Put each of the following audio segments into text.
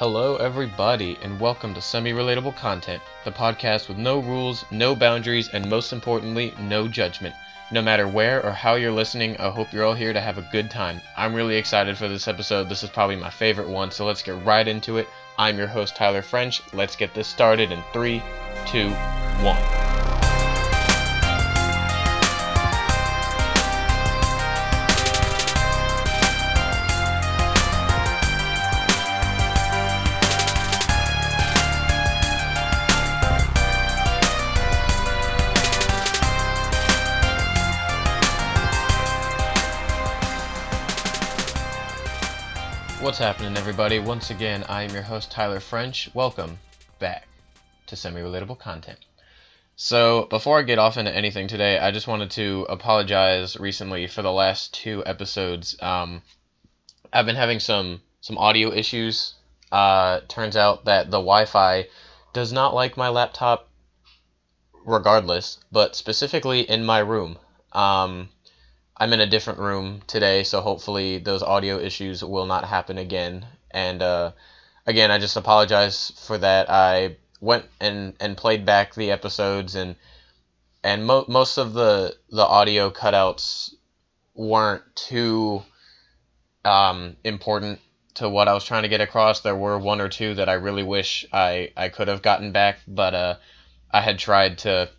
Hello, everybody, and welcome to Semi Relatable Content, the podcast with no rules, no boundaries, and most importantly, no judgment. No matter where or how you're listening, I hope you're all here to have a good time. I'm really excited for this episode. This is probably my favorite one, so let's get right into it. I'm your host, Tyler French. Let's get this started in three, two, one. Happening, everybody? Once again, I am your host, Tyler French. Welcome back to Semi Relatable Content. So, before I get off into anything today, I just wanted to apologize recently for the last two episodes. Um, I've been having some some audio issues. Uh, turns out that the Wi-Fi does not like my laptop, regardless, but specifically in my room. Um, I'm in a different room today, so hopefully those audio issues will not happen again. And uh, again, I just apologize for that. I went and, and played back the episodes, and and mo- most of the the audio cutouts weren't too um, important to what I was trying to get across. There were one or two that I really wish I, I could have gotten back, but uh, I had tried to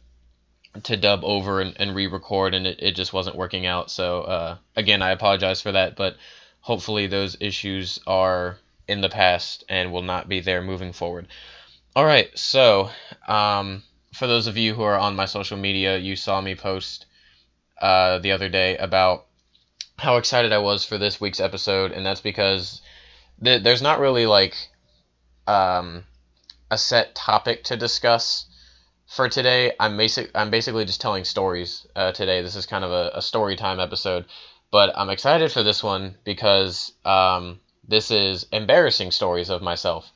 to dub over and, and re-record and it, it just wasn't working out. So uh, again i apologize for that but hopefully those issues are in the past and will not be there moving forward. All right so um, for those of you who are on my social media you saw me post uh, the other day about how excited i was for this week's episode and that's because th- there's not really like um, a set topic to discuss for today, I'm basic. I'm basically just telling stories uh, today. This is kind of a, a story time episode, but I'm excited for this one because um, this is embarrassing stories of myself,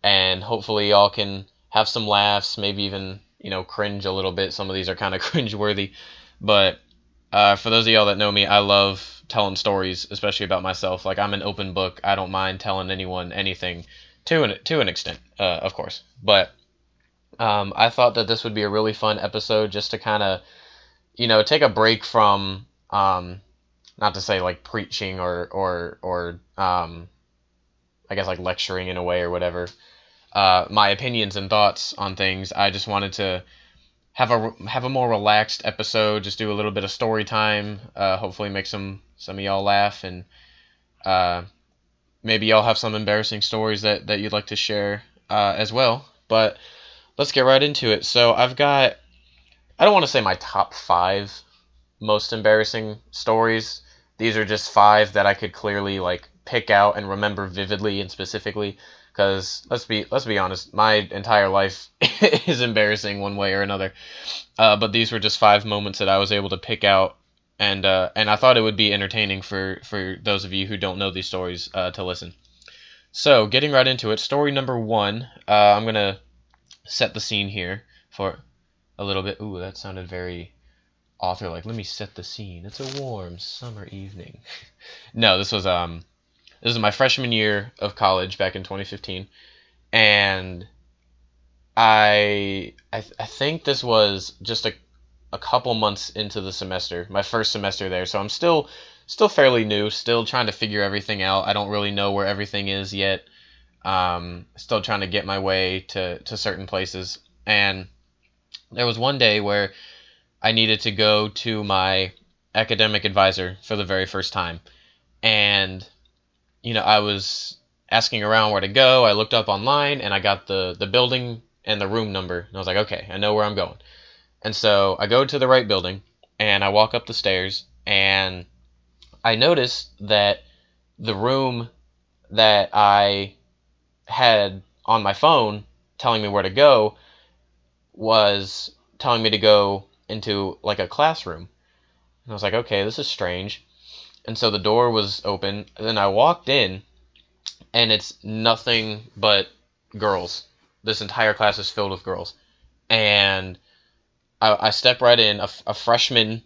and hopefully y'all can have some laughs, maybe even you know cringe a little bit. Some of these are kind of cringe worthy, but uh, for those of y'all that know me, I love telling stories, especially about myself. Like I'm an open book. I don't mind telling anyone anything, to an to an extent, uh, of course, but um, I thought that this would be a really fun episode just to kind of, you know, take a break from, um, not to say like preaching or or or um, I guess like lecturing in a way or whatever. Uh, my opinions and thoughts on things. I just wanted to have a have a more relaxed episode. Just do a little bit of story time. Uh, hopefully, make some some of y'all laugh and uh, maybe y'all have some embarrassing stories that that you'd like to share uh, as well. But let's get right into it. So I've got, I don't want to say my top five most embarrassing stories. These are just five that I could clearly like pick out and remember vividly and specifically. Because let's be let's be honest, my entire life is embarrassing one way or another. Uh, but these were just five moments that I was able to pick out, and uh, and I thought it would be entertaining for for those of you who don't know these stories uh, to listen. So getting right into it, story number one. Uh, I'm gonna set the scene here for a little bit. Ooh, that sounded very author like. Let me set the scene. It's a warm summer evening. no, this was um this was my freshman year of college back in 2015 and I I, th- I think this was just a a couple months into the semester, my first semester there. So I'm still still fairly new, still trying to figure everything out. I don't really know where everything is yet. Um, still trying to get my way to, to certain places. And there was one day where I needed to go to my academic advisor for the very first time. And, you know, I was asking around where to go. I looked up online and I got the, the building and the room number. And I was like, okay, I know where I'm going. And so I go to the right building and I walk up the stairs and I noticed that the room that I had on my phone telling me where to go was telling me to go into like a classroom. And I was like, okay, this is strange. And so the door was open. And then I walked in, and it's nothing but girls. This entire class is filled with girls. And I, I step right in, a, a freshman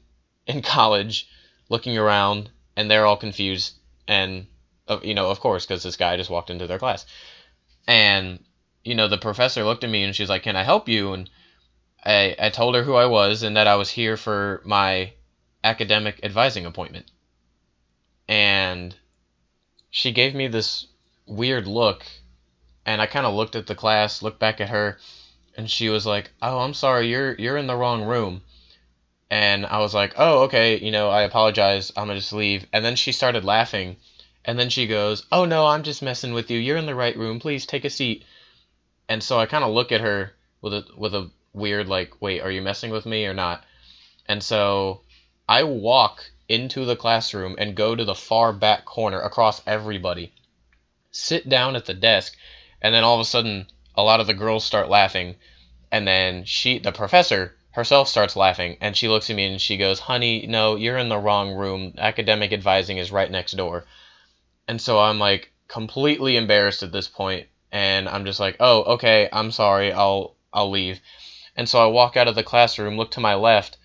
in college, looking around, and they're all confused. And, uh, you know, of course, because this guy just walked into their class And you know, the professor looked at me and she's like, "Can I help you?" And I I told her who I was and that I was here for my academic advising appointment. And she gave me this weird look and I kind of looked at the class, looked back at her, and she was like, "Oh, I'm sorry, you're you're in the wrong room." And I was like, "Oh, okay, you know, I apologize. I'm gonna just leave." And then she started laughing, and then she goes, "Oh no, I'm just messing with you. You're in the right room. Please take a seat." And so I kind of look at her with a with a weird like, "Wait, are you messing with me or not?" And so I walk into the classroom and go to the far back corner across everybody, sit down at the desk, and then all of a sudden a lot of the girls start laughing and then she the professor herself starts laughing and she looks at me and she goes honey no you're in the wrong room academic advising is right next door and so i'm like completely embarrassed at this point and i'm just like oh okay i'm sorry i'll i'll leave and so i walk out of the classroom look to my left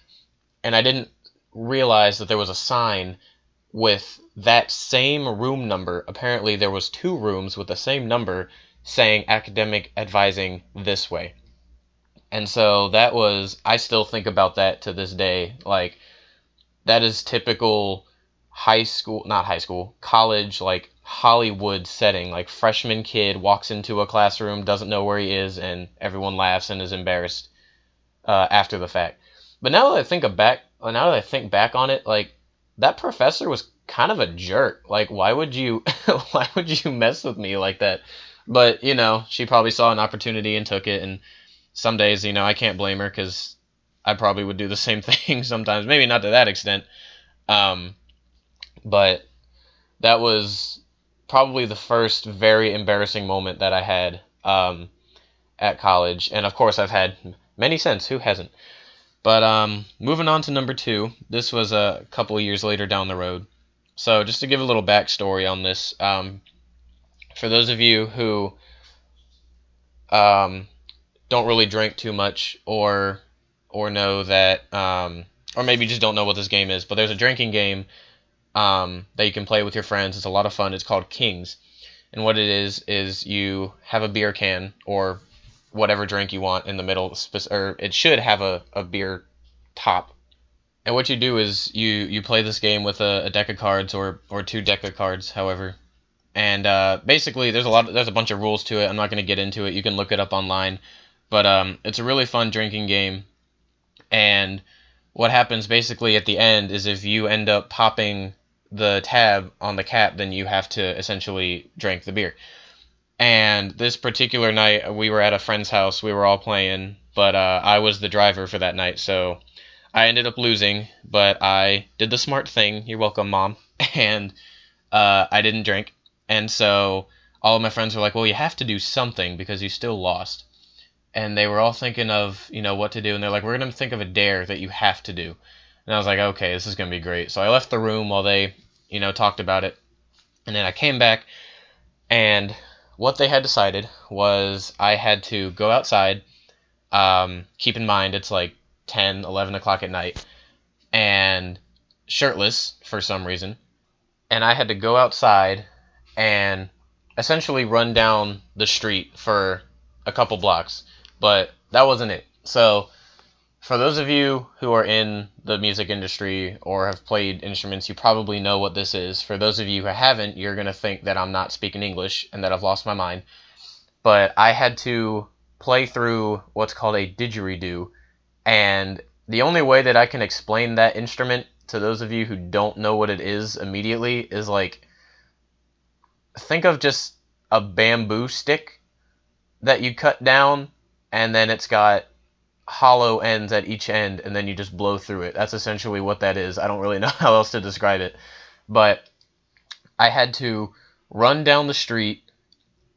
and i didn't realize that there was a sign with that same room number apparently there was two rooms with the same number saying academic advising this way. And so that was, I still think about that to this day. Like, that is typical high school, not high school, college, like Hollywood setting. Like, freshman kid walks into a classroom, doesn't know where he is, and everyone laughs and is embarrassed uh, after the fact. But now that I think back, now that I think back on it, like that professor was kind of a jerk. Like, why would you, why would you mess with me like that? But you know, she probably saw an opportunity and took it. And some days, you know, I can't blame her because I probably would do the same thing sometimes. Maybe not to that extent. Um, but that was probably the first very embarrassing moment that I had um, at college. And of course, I've had many since. Who hasn't? But um, moving on to number two, this was a couple of years later down the road. So just to give a little backstory on this, um, for those of you who um, don't really drink too much or or know that um, or maybe just don't know what this game is, but there's a drinking game um, that you can play with your friends. It's a lot of fun. It's called Kings, and what it is is you have a beer can or whatever drink you want in the middle, or it should have a, a beer top. And what you do is you you play this game with a, a deck of cards or or two deck of cards, however and uh, basically there's a lot of, there's a bunch of rules to it i'm not going to get into it you can look it up online but um, it's a really fun drinking game and what happens basically at the end is if you end up popping the tab on the cap then you have to essentially drink the beer and this particular night we were at a friend's house we were all playing but uh, i was the driver for that night so i ended up losing but i did the smart thing you're welcome mom and uh, i didn't drink and so all of my friends were like, well, you have to do something because you still lost. And they were all thinking of, you know, what to do. And they're like, we're to think of a dare that you have to do. And I was like, okay, this is going to be great. So I left the room while they, you know, talked about it. And then I came back, and what they had decided was I had to go outside. Um, keep in mind, it's like 10, 11 o'clock at night, and shirtless for some reason. And I had to go outside and essentially run down the street for a couple blocks. But that wasn't it. So, for those of you who are in the music industry or have played instruments, you probably know what this is. For those of you who haven't, you're going to think that I'm not speaking English and that I've lost my mind. But I had to play through what's called a didgeridoo. And the only way that I can explain that instrument to those of you who don't know what it is immediately is like think of just a bamboo stick that you cut down, and then it's got hollow ends at each end, and then you just blow through it. That's essentially what that is. I don't really know how else to describe it. But I had to run down the street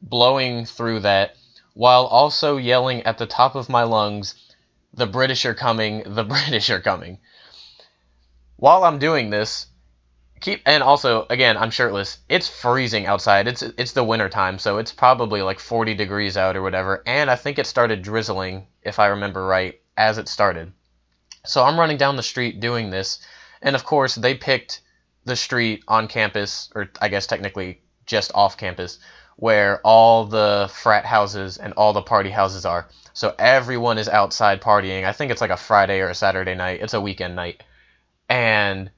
blowing through that while also yelling at the top of my lungs, The British are coming, the British are coming. While I'm doing this, keep and also again i'm shirtless it's freezing outside it's it's the winter time so it's probably like 40 degrees out or whatever and i think it started drizzling if i remember right as it started so i'm running down the street doing this and of course they picked the street on campus or i guess technically just off campus where all the frat houses and all the party houses are. So everyone is outside partying. I think it's like a Friday or a Saturday night. It's a weekend night. And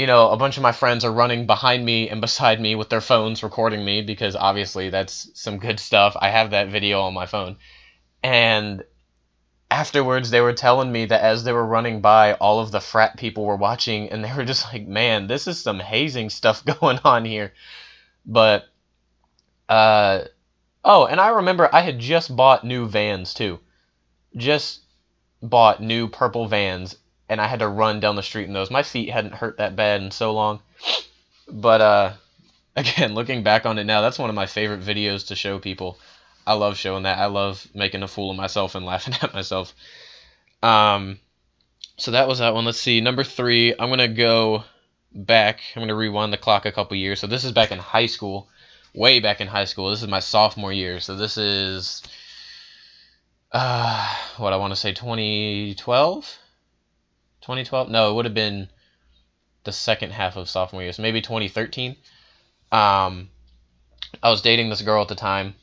you know, a bunch of my friends are running behind me and beside me with their phones recording me because obviously that's some good stuff. I have that video on my phone. And afterwards they were telling me that as they were running by all of the frat people were watching and they were just like man this is some hazing stuff going on here but uh oh and i remember i had just bought new vans too just bought new purple vans and i had to run down the street in those my feet hadn't hurt that bad in so long but uh again looking back on it now that's one of my favorite videos to show people I love showing that. I love making a fool of myself and laughing at myself. Um, so that was that one. Let's see. Number three, I'm gonna go back. I'm gonna rewind the clock a couple years. So this is back in high school, way back in high school. This is my sophomore year. So this is uh, what I want to say, 2012. 2012? No, it would have been the second half of sophomore year. So maybe 2013. Um, I was dating this girl at the time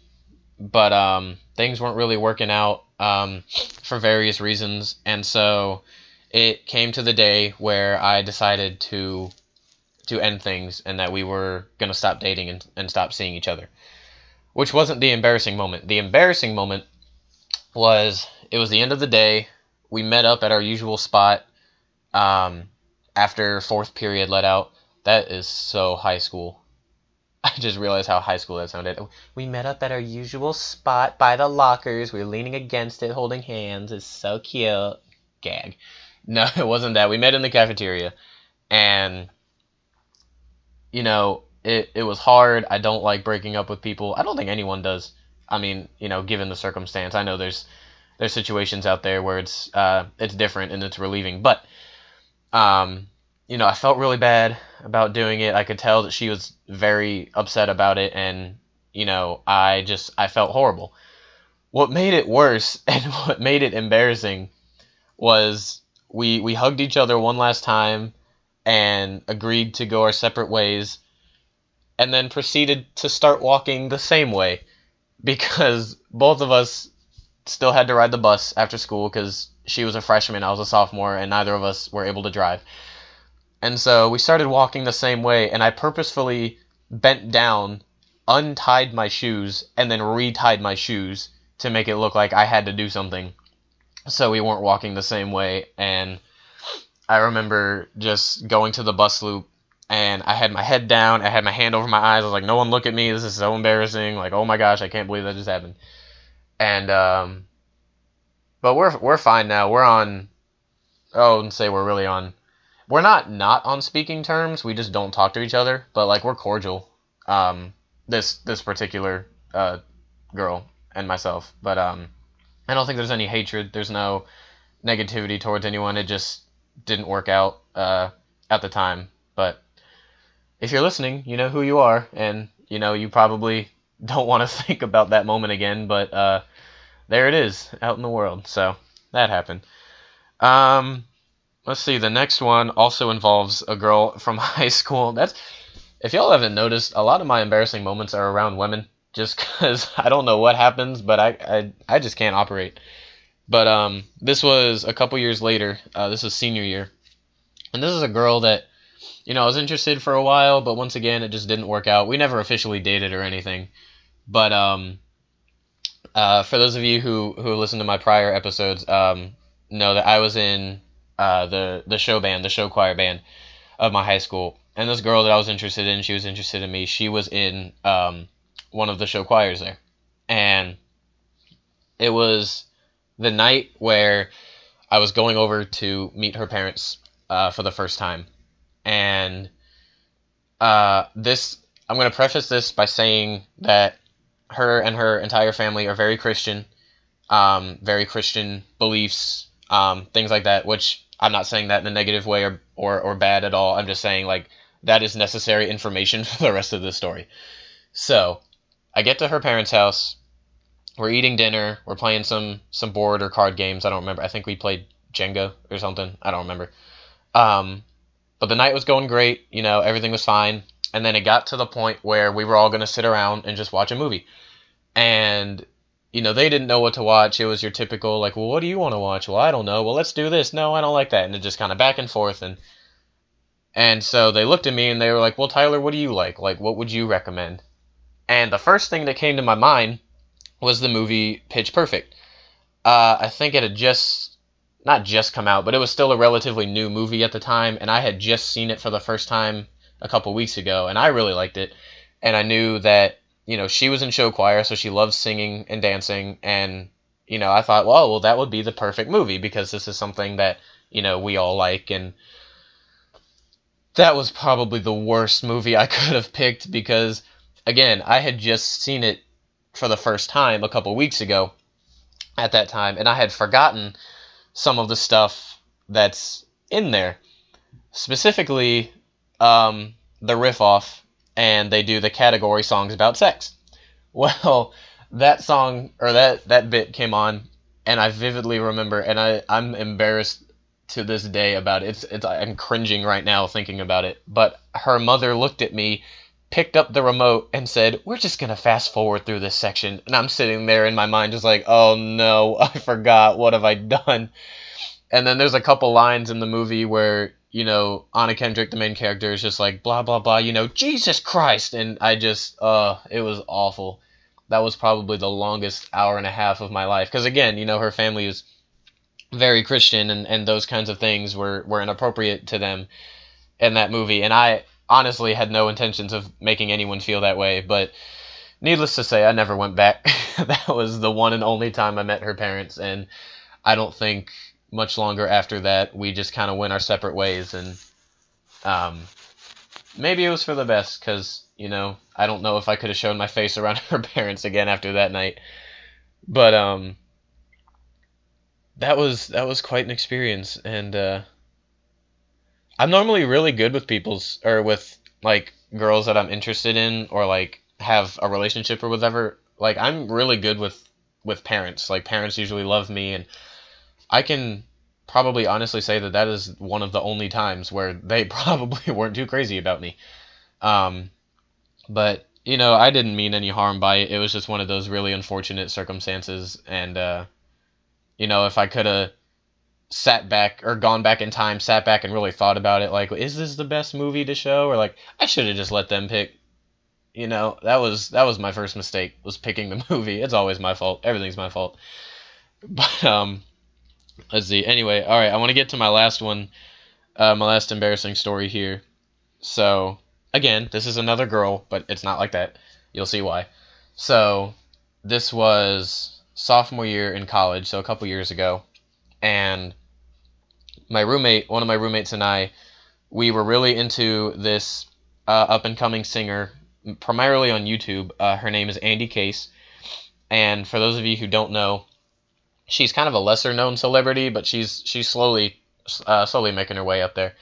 but um, things weren't really working out um, for various reasons, and so it came to the day where I decided to to end things and that we were gonna stop dating and, and stop seeing each other. Which wasn't the embarrassing moment. The embarrassing moment was it was the end of the day. We met up at our usual spot um, after fourth period let out. That is so high school. I just realized how high school that sounded. We met up at our usual spot by the lockers. We were leaning against it, holding hands. It's so cute. Gag. No, it wasn't that. We met in the cafeteria, and you know, it it was hard. I don't like breaking up with people. I don't think anyone does. I mean, you know, given the circumstance, I know there's there's situations out there where it's uh it's different and it's relieving, but um you know, I felt really bad about doing it. I could tell that she was very upset about it, and you know, I just I felt horrible. What made it worse and what made it embarrassing was we we hugged each other one last time and agreed to go our separate ways and then proceeded to start walking the same way because both of us still had to ride the bus after school because she was a freshman, I was a sophomore, and neither of us were able to drive. And so we started walking the same way, and I purposefully bent down, untied my shoes, and then retied my shoes to make it look like I had to do something. So we weren't walking the same way. And I remember just going to the bus loop, and I had my head down, I had my hand over my eyes. I was like, no one look at me. This is so embarrassing. Like, oh my gosh, I can't believe that just happened. And, um, but we're, we're fine now. We're on, oh, and say we're really on we're not not on speaking terms. We just don't talk to each other, but like we're cordial. Um, this this particular uh, girl and myself, but um, I don't think there's any hatred. There's no negativity towards anyone. It just didn't work out uh, at the time. But if you're listening, you know who you are, and you know you probably don't want to think about that moment again. But uh, there it is out in the world. So that happened. Um, Let's see. The next one also involves a girl from high school. That's if y'all haven't noticed, a lot of my embarrassing moments are around women. Just because I don't know what happens, but I, I I just can't operate. But um, this was a couple years later. Uh, this was senior year, and this is a girl that you know I was interested for a while, but once again it just didn't work out. We never officially dated or anything. But um, uh, for those of you who who listened to my prior episodes, um, know that I was in uh, the the show band, the show choir band of my high school. And this girl that I was interested in, she was interested in me. She was in um, one of the show choirs there, and it was the night where I was going over to meet her parents uh, for the first time, and uh, this I'm to preface this by saying that her and her entire family are very Christian, um, very Christian beliefs, um, things like that, which I'm not saying that in a negative way or, or, or bad at all. I'm just saying like that is necessary information for the rest of the story. So I get to her parents' house. We're eating dinner. We're playing some some board or card games. I don't remember. I think we played Jenga or something. I don't remember. Um, but the night was going great. You know, everything was fine. And then it got to the point where we were all going to sit around and just watch a movie. And, you know, they didn't know what to watch. It was your typical, like, well, what do you want to watch? Well, I don't know. Well, let's do this. No, I don't like that. And it just kind of back and forth. And, and so they looked at me and they were like, well, Tyler, what do you like? Like, what would you recommend? And the first thing that came to my mind was the movie Pitch Perfect. Uh, I think it had just not just come out, but it was still a relatively new movie at the time, and I had just seen it for the first time a couple weeks ago, and I really liked it. And I knew that you know she was in show choir, so she loves singing and dancing, and you know I thought, well, well that would be the perfect movie because this is something that you know we all like, and that was probably the worst movie I could have picked because again I had just seen it for the first time a couple weeks ago at that time, and I had forgotten some of the stuff that's in there. Specifically, um, the riff off, and they do the category songs about sex. Well, that song or that that bit came on, and I vividly remember, and I I'm embarrassed to this day about it. It's it's I'm cringing right now thinking about it. But her mother looked at me picked up the remote and said, We're just going to fast forward through this section. And I'm sitting there in my mind, just like, Oh no, I forgot. What have I done? And then there's a couple lines in the movie where, you know, Anna Kendrick, the main character, is just like, blah, blah, blah, you know, Jesus Christ. And I just, uh, it was awful. That was probably the longest hour and a half of my life. Because again, you know, her family is very Christian and, and those kinds of things were, were inappropriate to them in that movie. And I, honestly had no intentions of making anyone feel that way, but needless to say, I never went back. that was the one and only time I met her parents, and I don't think much longer after that we just kind of went our separate ways, and um, maybe it was for the best because you know I don't know if I could have shown my face around her parents again after that night, but um, that was that was quite an experience, and uh, I'm normally really good with people's or with like girls that I'm interested in or like have a relationship or whatever. Like I'm really good with with parents. Like parents usually love me and I can probably honestly say that that is one of the only times where they probably weren't too crazy about me. Um but you know, I didn't mean any harm by it. It was just one of those really unfortunate circumstances and uh you know, if I could have sat back or gone back in time, sat back and really thought about it. Like, is this the best movie to show? Or like, I should have just let them pick. You know, that was that was my first mistake was picking the movie. It's always my fault. Everything's my fault. But um, let's see. Anyway, all right. I want to get to my last one, uh, my last embarrassing story here. So again, this is another girl, but it's not like that. You'll see why. So this was sophomore year in college, so a couple years ago and my roommate, one of my roommates and I, we were really into this uh, up and coming singer, primarily on YouTube. Uh, her name is Andie Case, and for those of you who don't know, she's kind of a lesser known celebrity, but she's she's slowly uh, slowly making her way up there.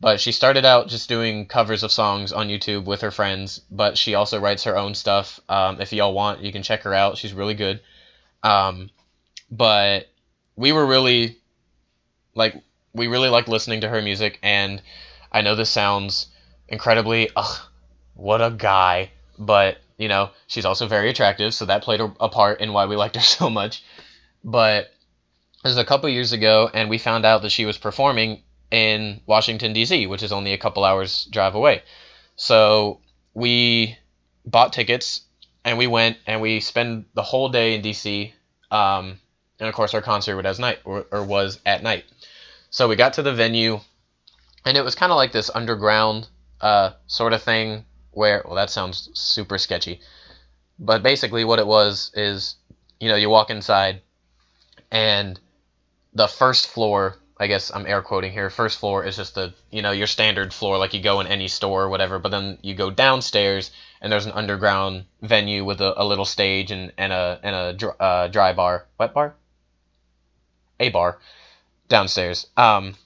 But she started out just doing covers of songs on YouTube with her friends, but she also writes her own stuff. Um, if y'all want, you can check her out. She's really good. Um, but we were really like we really like listening to her music and I know this sounds incredibly ugh what a guy but you know she's also very attractive so that played a, part in why we liked her so much but it was a couple years ago and we found out that she was performing in Washington D.C. which is only a couple hours drive away so we bought tickets and we went and we spent the whole day in D.C. Um, and of course our concert was at night or, or was at night. So we got to the venue, and it was kind of like this underground uh, sort of thing where well that sounds super sketchy, but basically what it was is you know you walk inside, and the first floor I guess I'm air quoting here. First floor is just the you know your standard floor like you go in any store or whatever. But then you go downstairs and there's an underground venue with a, a little stage and, and a and a uh, dry bar, wet bar, a bar downstairs. Um,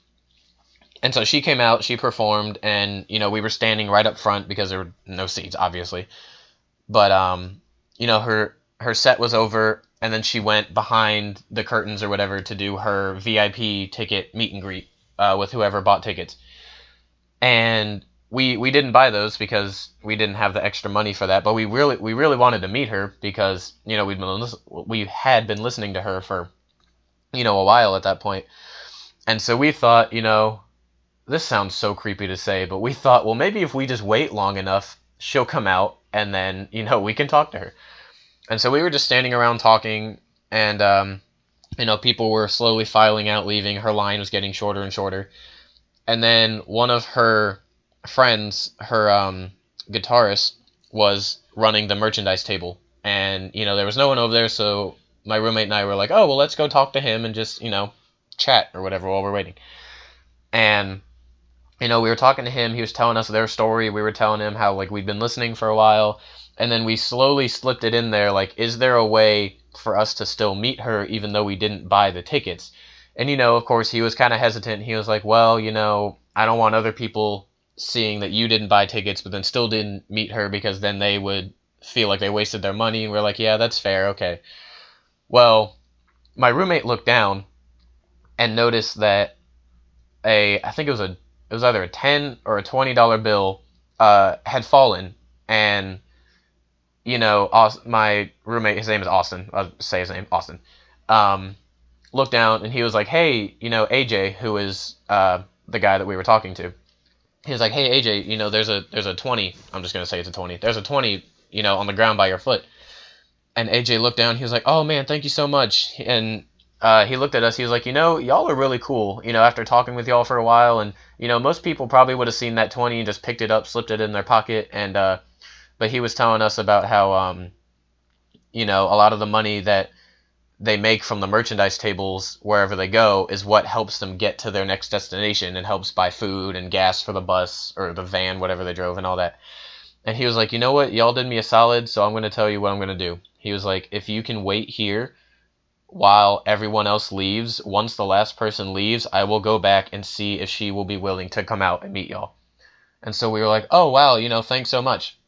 and so she came out, she performed, and you know we were standing right up front because there were no seats, obviously. But um, you know her her set was over, and then she went behind the curtains or whatever to do her VIP ticket meet and greet uh, with whoever bought tickets. and we we didn't buy those because we didn't have the extra money for that. But we really we really wanted to meet her because you know we'd been we had been listening to her for you know a while at that point, and so we thought you know this sounds so creepy to say, but we thought well maybe if we just wait long enough she'll come out and then you know we can talk to her. And so we were just standing around talking, and um, you know people were slowly filing out, leaving. Her line was getting shorter and shorter, and then one of her friends, her um, guitarist, was running the merchandise table, and you know there was no one over there, so my roommate and I were like, oh well, let's go talk to him and just you know chat or whatever while we're waiting. And you know we were talking to him. He was telling us their story. We were telling him how like we'd been listening for a while, and then we slowly slipped it in there. Like, is there a way for us to still meet her even though we didn't buy the tickets? And you know, of course, he was kind of hesitant. He was like, well, you know, I don't want other people seeing that you didn't buy tickets but then still didn't meet her because then they would feel like they wasted their money and we're like yeah that's fair okay well my roommate looked down and noticed that a i think it was a it was either a 10 or a 20 dollar bill uh, had fallen and you know my roommate his name is austin i'll say his name austin um, looked down and he was like hey you know aj who is uh, the guy that we were talking to he was like, "Hey AJ, you know, there's a there's a 20. I'm just gonna say it's a 20. There's a 20, you know, on the ground by your foot." And AJ looked down. He was like, "Oh man, thank you so much." And uh, he looked at us. He was like, "You know, y'all are really cool. You know, after talking with y'all for a while, and you know, most people probably would have seen that 20 and just picked it up, slipped it in their pocket, and uh, but he was telling us about how um, you know, a lot of the money that they make from the merchandise tables wherever they go is what helps them get to their next destination and helps buy food and gas for the bus or the van, whatever they drove, and all that. And he was like, you know what? Y'all did me a solid, so I'm to tell you what I'm to do. He was like, if you can wait here while everyone else leaves, once the last person leaves, I will go back and see if she will be willing to come out and meet y'all. And so we were like, oh, wow, you know, thanks so much.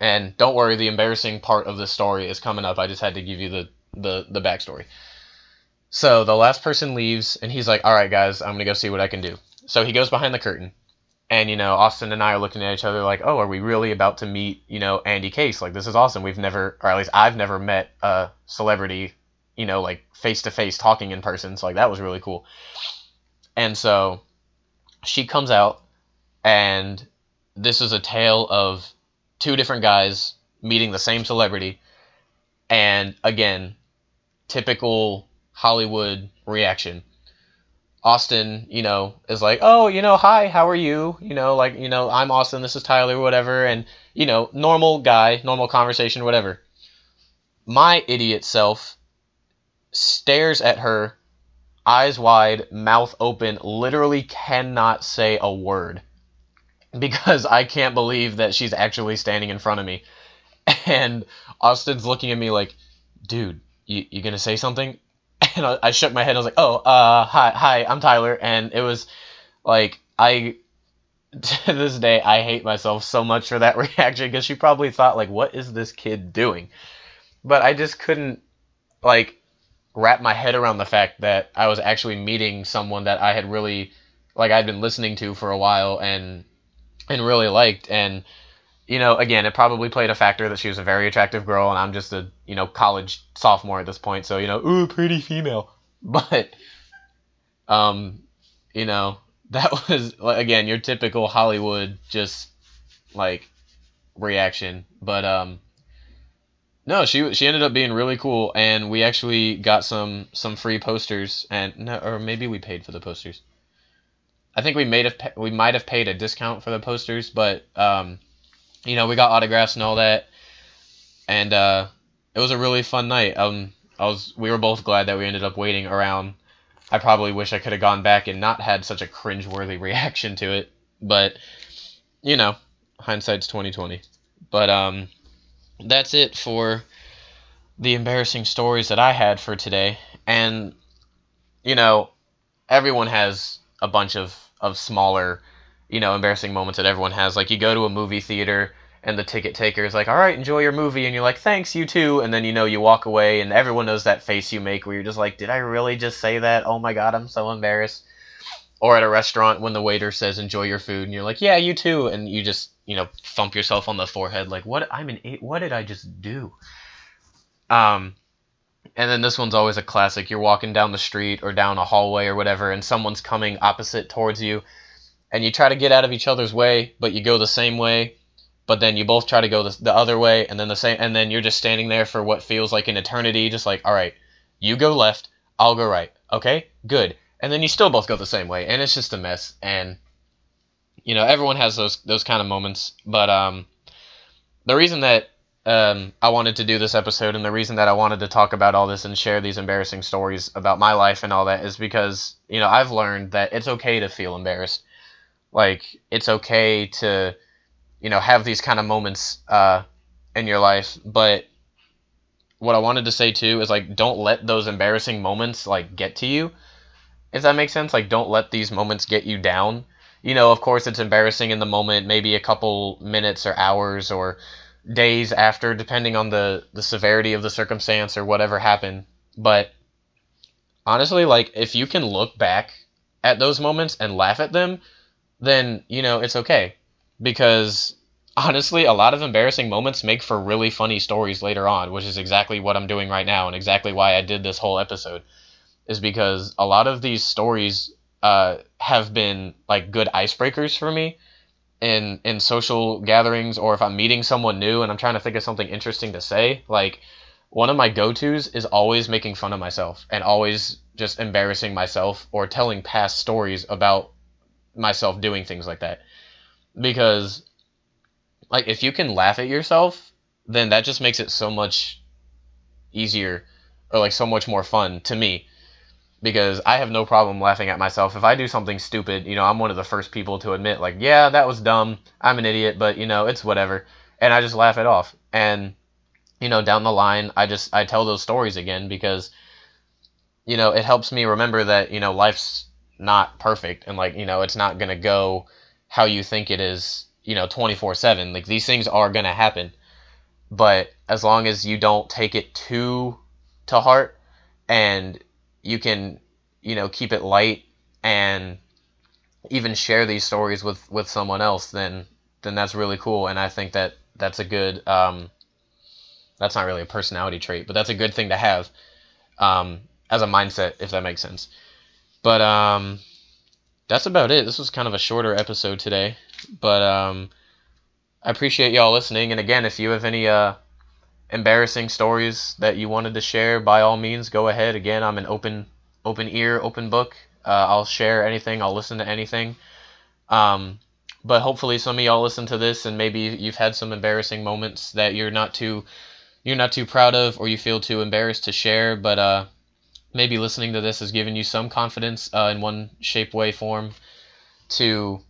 And don't worry, the embarrassing part of the story is coming up. I just had to give you the the the backstory. So the last person leaves, and he's like, "All right, guys, I'm gonna go see what I can do." So he goes behind the curtain, and you know, Austin and I are looking at each other like, "Oh, are we really about to meet, you know, Andie Case? Like, this is awesome. We've never, or at least I've never met a celebrity, you know, like face to face talking in person. So like that was really cool." And so she comes out, and this is a tale of two different guys meeting the same celebrity, and again, typical Hollywood reaction. Austin, you know, is like, oh, you know, hi, how are you? You know, like, you know, I'm Austin, this is Tyler, whatever, and, you know, normal guy, normal conversation, whatever. My idiot self stares at her, eyes wide, mouth open, literally cannot say a word because I can't believe that she's actually standing in front of me. And Austin's looking at me like, dude, you, you gonna say something? And I, I shook my head. I was like, oh, uh, hi, hi, I'm Tyler. And it was like, I, to this day, I hate myself so much for that reaction because she probably thought, like, what is this kid doing? But I just couldn't, like, wrap my head around the fact that I was actually meeting someone that I had really, like, I'd been listening to for a while and, and really liked. And, you know, again, it probably played a factor that she was a very attractive girl, and I'm just a, you know, college sophomore at this point. So, you know, ooh, pretty female. But, um, you know, that was again your typical Hollywood just like reaction. But um, no, she she ended up being really cool, and we actually got some some free posters, and no, or maybe we paid for the posters. I think we made have we might have paid a discount for the posters, but um you know, we got autographs and all that, and uh, it was a really fun night. Um, I was we were both glad that we ended up waiting around. I probably wish I could have gone back and not had such a cringe-worthy reaction to it, but you know, hindsight's twenty twenty. But um, that's it for the embarrassing stories that I had for today, and you know, everyone has a bunch of of smaller you know, embarrassing moments that everyone has. Like you go to a movie theater and the ticket taker is like, "All right, enjoy your movie," and you're like, "Thanks, you too." And then you know you walk away, and everyone knows that face you make where you're just like, "Did I really just say that? Oh my god, I'm so embarrassed." Or at a restaurant when the waiter says enjoy your food and you're like yeah you too and you just you know thump yourself on the forehead like what i'm an eight what did i just do? Um and then this one's always a classic. You're walking down the street or down a hallway or whatever and someone's coming opposite towards you and you try to get out of each other's way but you go the same way but then you both try to go the, the other way and then the same and then you're just standing there for what feels like an eternity just like all right you go left i'll go right. Okay? Good and then you still both go the same way and it's just a mess and you know everyone has those those kind of moments but um the reason that um, I wanted to do this episode, and the reason that I wanted to talk about all this and share these embarrassing stories about my life and all that is because you know I've learned that it's okay to feel embarrassed. Like it's okay to, you know, have these kind of moments uh, in your life. But what I wanted to say too is like, don't let those embarrassing moments like get to you. If that makes sense, like don't let these moments get you down. You know, of course, it's embarrassing in the moment, maybe a couple minutes or hours or days after, depending on the the severity of the circumstance or whatever happened. But honestly, like if you can look back at those moments and laugh at them, then you know it's okay because honestly, a lot of embarrassing moments make for really funny stories later on, which is exactly what I'm doing right now and exactly why I did this whole episode. Is because a lot of these stories uh, have been like good icebreakers for me in in social gatherings or if I'm meeting someone new and I'm trying to think of something interesting to say, like one of my go-tos is always making fun of myself and always just embarrassing myself or telling past stories about myself doing things like that. Because like if you can laugh at yourself, then that just makes it so much easier or like so much more fun to me because I have no problem laughing at myself. If I do something stupid, you know, I'm one of the first people to admit, like, yeah, that was dumb. I'm an idiot, but, you know, it's whatever. And I just laugh it off. And, you know, down the line, I just, I tell those stories again because, you know, it helps me remember that, you know, life's not perfect and, like, you know, it's not to go how you think it is, you know, 24 7. Like, these things are to happen. But as long as you don't take it too to heart and you can you know keep it light and even share these stories with with someone else then then that's really cool. And i think that that's a good um, that's not really a personality trait but that's a good thing to have um, as a mindset if that makes sense. But um, that's about it. This was kind of a shorter episode today but um, i appreciate y'all listening. And again if you have any uh, embarrassing stories that you wanted to share, by all means, go ahead. Again, I'm an open open ear, open book. Uh, I'll share anything. I'll listen to anything. Um, but hopefully, some of y'all listen to this, and maybe you've had some embarrassing moments that you're not too you're not too proud of, or you feel too embarrassed to share. But uh, maybe listening to this has given you some confidence uh, in one shape, way, form to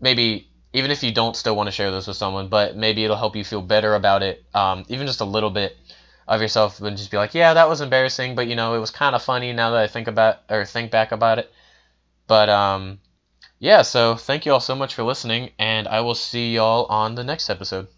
maybe even if you don't still want to share this with someone, but maybe it'll help you feel better about it, um, even just a little bit of yourself, and just be like, yeah, that was embarrassing, but you know, it was kind of funny now that I think about or think back about it. But um, yeah, so thank you all so much for listening, and I will see y'all on the next episode.